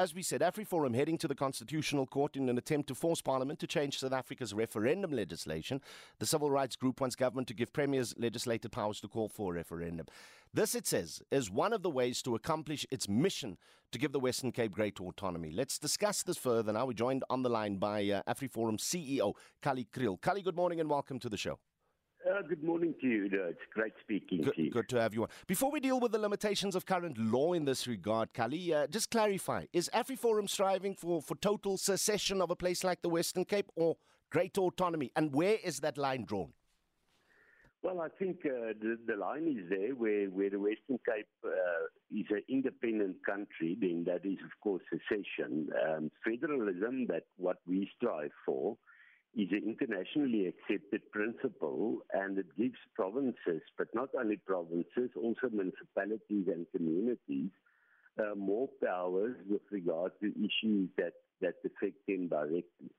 as we said, AfriForum heading to the Constitutional Court in an attempt to force Parliament to change South Africa's referendum legislation. The civil rights group wants government to give premiers legislative powers to call for a referendum. This, it says, is one of the ways to accomplish its mission to give the Western Cape greater autonomy. Let's discuss this further now. We're joined on the line by uh, AfriForum CEO, Kallie Kriel. Kallie, good morning and welcome to the show. Uh, good morning to you. It's great speaking good, to you. Good to have you on. Before we deal with the limitations of current law in this regard, Kallie, uh, just clarify is AfriForum striving for, for total secession of a place like the Western Cape or great autonomy? And where is that line drawn? Well, I think uh, the, the line is there where, where the Western Cape uh, is an independent country, then that is, of course, secession. Um, federalism, that what we strive for, is an internationally accepted principle and it gives provinces, but not only provinces, also municipalities and communities, uh, more powers with regard to issues that, that affect them directly.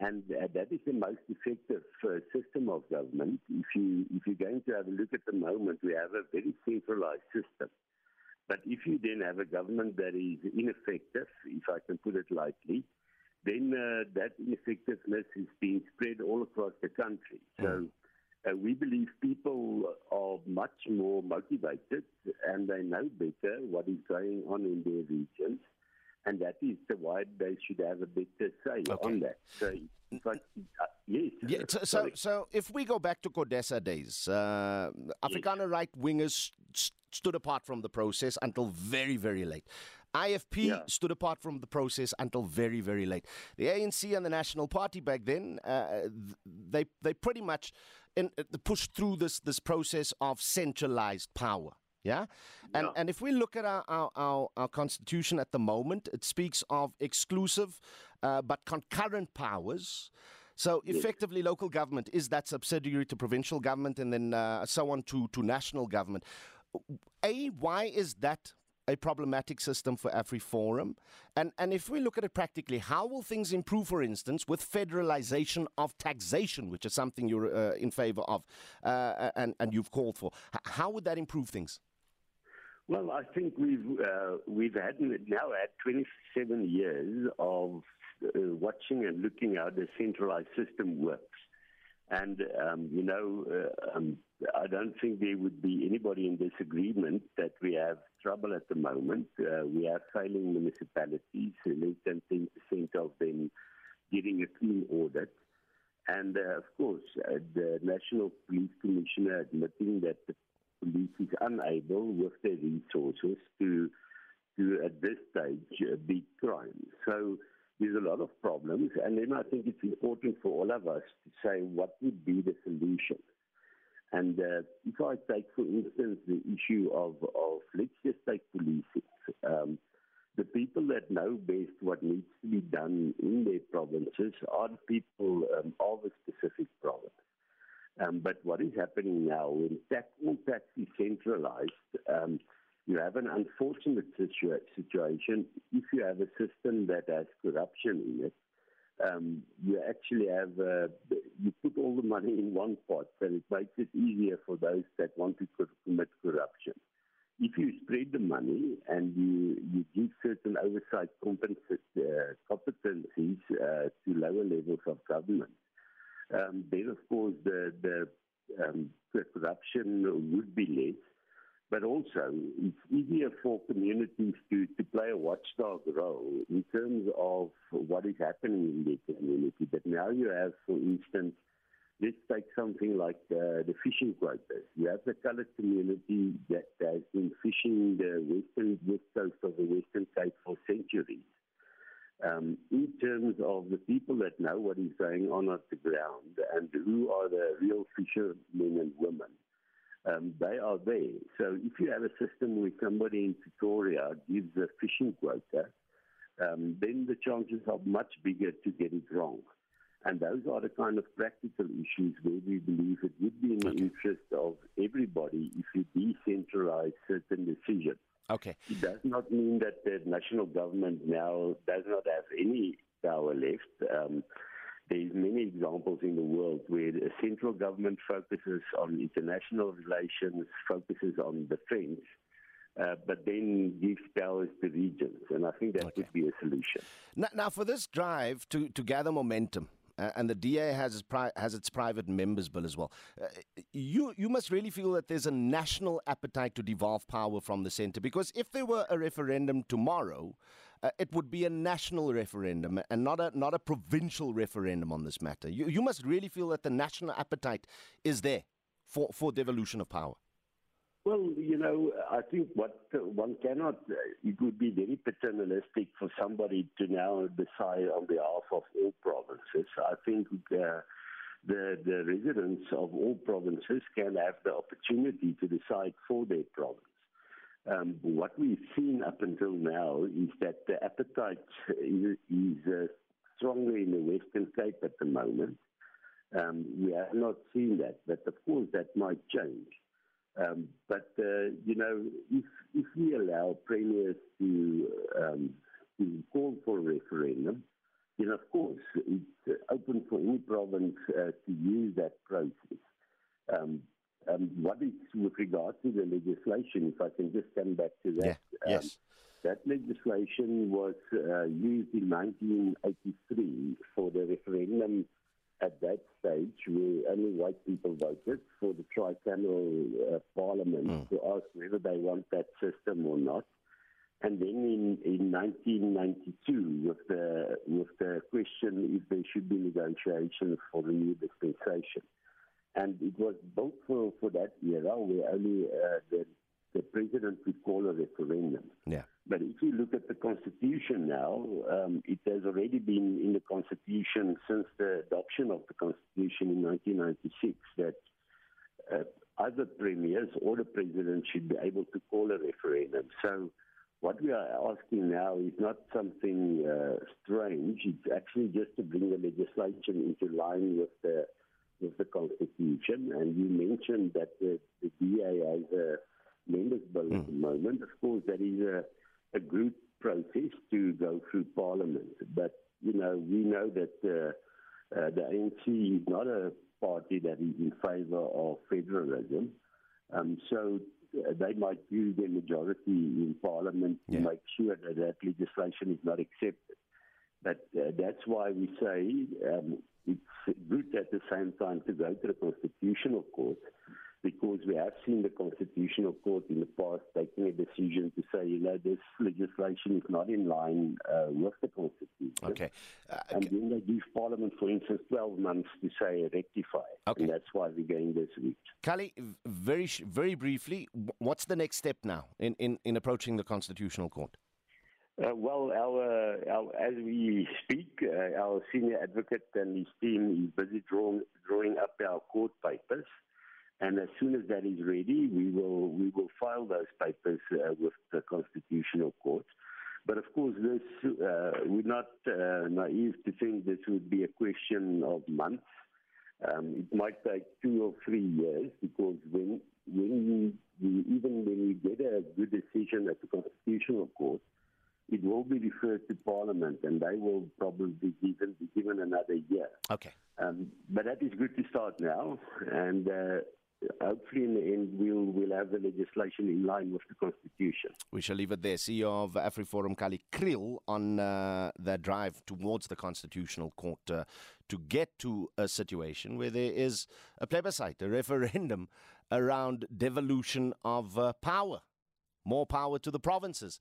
And uh, that is the most effective uh, system of government. If, you, if you're going to have a look at the moment, we have a very centralized system. But if you then have a government that is ineffective, if I can put it lightly, then uh, that ineffectiveness is being spread all across the country. So uh, we believe people are much more motivated and they know better what is going on in their regions. And that is the why they should have a better say okay. on that. So, but, uh, yes. Yeah, so, so, so, if we go back to CODESA days, uh, Afrikaner yes. right wingers stood apart from the process until very, very late. IFP yeah. stood apart from the process until very, very late. The ANC and the National Party back then, uh, they they pretty much in, uh, pushed through this this process of centralized power. Yeah? And yeah. and if we look at our, our, our, our, constitution at the moment, it speaks of exclusive uh, but concurrent powers. So effectively, local government is that subsidiary to provincial government and then uh, so on to, to national government. A, why is that a problematic system for AfriForum? And, and if we look at it practically, how will things improve, for instance, with federalization of taxation, which is something you're uh, in favor of uh, and, and you've called for? How would that improve things? Well, I think we've uh, we've had now had 27 years of uh, watching and looking how the centralized system works. And, um, you know, uh, um, I don't think there would be anybody in disagreement that we have trouble at the moment. Uh, we have failing municipalities, less than 10% of them getting a clean audit. And, uh, of course, uh, the National Police Commissioner admitting that the police is unable with their resources to, to at this stage, uh, beat crime. So, there's a lot of problems. And then I think it's important for all of us to say what would be the solution. And uh, if I take, for instance, the issue of, of let's just take policing. Um, the people that know best what needs to be done in their provinces are the people um, of a specific province. Um, but what is happening now, when tax, all tax is centralized, um, you have an unfortunate situa- situation if you have a system that has corruption in it. Um, you actually have uh, you put all the money in one pot, and it makes it easier for those that want to commit corruption. If you spread the money and you, you give certain oversight uh, competencies uh, to lower levels of government, um, then of course the the, um, the corruption would be less but also it's easier for communities to, to play a watchdog role in terms of what is happening in the community. But now you have, for instance, let's take something like uh, the fishing quotas. You have the colored community that has been fishing the western west coast of the Western Cape for centuries. Um, in terms of the people that know what is going on at the ground and who are the real fishermen and women, um, they are there. So if you have a system where somebody in Pretoria gives a fishing quota, um, then the chances are much bigger to get it wrong. And those are the kind of practical issues where we believe it would be in the interest of everybody if you decentralize certain decisions. Okay. It does not mean that the national government now does not have any power left. Um, there's many examples in the world where the central government focuses on international relations, focuses on defense, uh, but then gives powers to regions. And I think that okay. would be a solution. Now, now, for this drive to, to gather momentum, uh, and the DA has its, pri- has its private members bill as well. Uh, you you must really feel that there's a national appetite to devolve power from the centre because if there were a referendum tomorrow, uh, it would be a national referendum and not a not a provincial referendum on this matter. You you must really feel that the national appetite is there for for devolution of power. Well, you know, I think what one cannot, it would be very paternalistic for somebody to now decide on behalf of all provinces. I think uh, the, the residents of all provinces can have the opportunity to decide for their province. Um, what we've seen up until now is that the appetite is, uh, stronger in the Western Cape at the moment. Um, we have not seen that, but of course that might change. Um, but uh, you know, if if we allow premiers to um, to call for a referendum, then of course it's open for any province uh, to use that process. Um, um, what is with regard to the legislation? If I can just come back to that. Yeah. Yes. That legislation was uh, used in 1983 for the referendum at that stage where only white people voted for the tricameral uh, parliament mm. to ask whether they want that system or not. And then in, in 1992, with the, with the question if there should be negotiations for the new dispensation. And it was built for, for that era where only uh, the the president could call a referendum. Yeah. But if you look at the Constitution now, um, it has already been in the Constitution since the adoption of the Constitution in 1996 that uh, either premiers or the president should be able to call a referendum. So what we are asking now is not something uh, strange. It's actually just to bring the legislation into line with the with the Constitution. And you mentioned that the, the DA has a members bill mm. at the moment. Of course, that is a, a group process to go through Parliament. But, you know, we know that uh, uh, the ANC is not a party that is in favour of federalism. Um, so uh, they might use their majority in Parliament yeah. to make sure that that legislation is not accepted. But uh, that's why we say um, it's good at the same time to go to the Constitutional Court because we have seen the Constitutional Court in the past taking a decision to say, you know, this legislation is not in line uh, with the Constitution. Okay. Uh, and then they give Parliament, for instance, 12 months to say rectify. Okay. And that's why we're going this week. Kallie, very, very briefly, what's the next step now in, in, in approaching the Constitutional Court? Uh, well, our, our, as we speak, uh, our senior advocate and his team is busy drawing, drawing up our court papers. And as soon as that is ready, we will we will file those papers uh, with the Constitutional Court. But of course, this uh, we're not uh, naive to think this would be a question of months. Um, it might take two or three years because when when we, even when we get a good decision at the Constitutional Court, it will be referred to Parliament, and they will probably be given be given another year. Okay. Um, but that is good to start now, and uh, hopefully in the end we'll, we'll have the legislation in line with the Constitution. We shall leave it there. CEO of AfriForum, Kallie Kriel, on uh, their drive towards the Constitutional Court uh, to get to a situation where there is a plebiscite, a referendum around devolution of uh, power. More power to the provinces.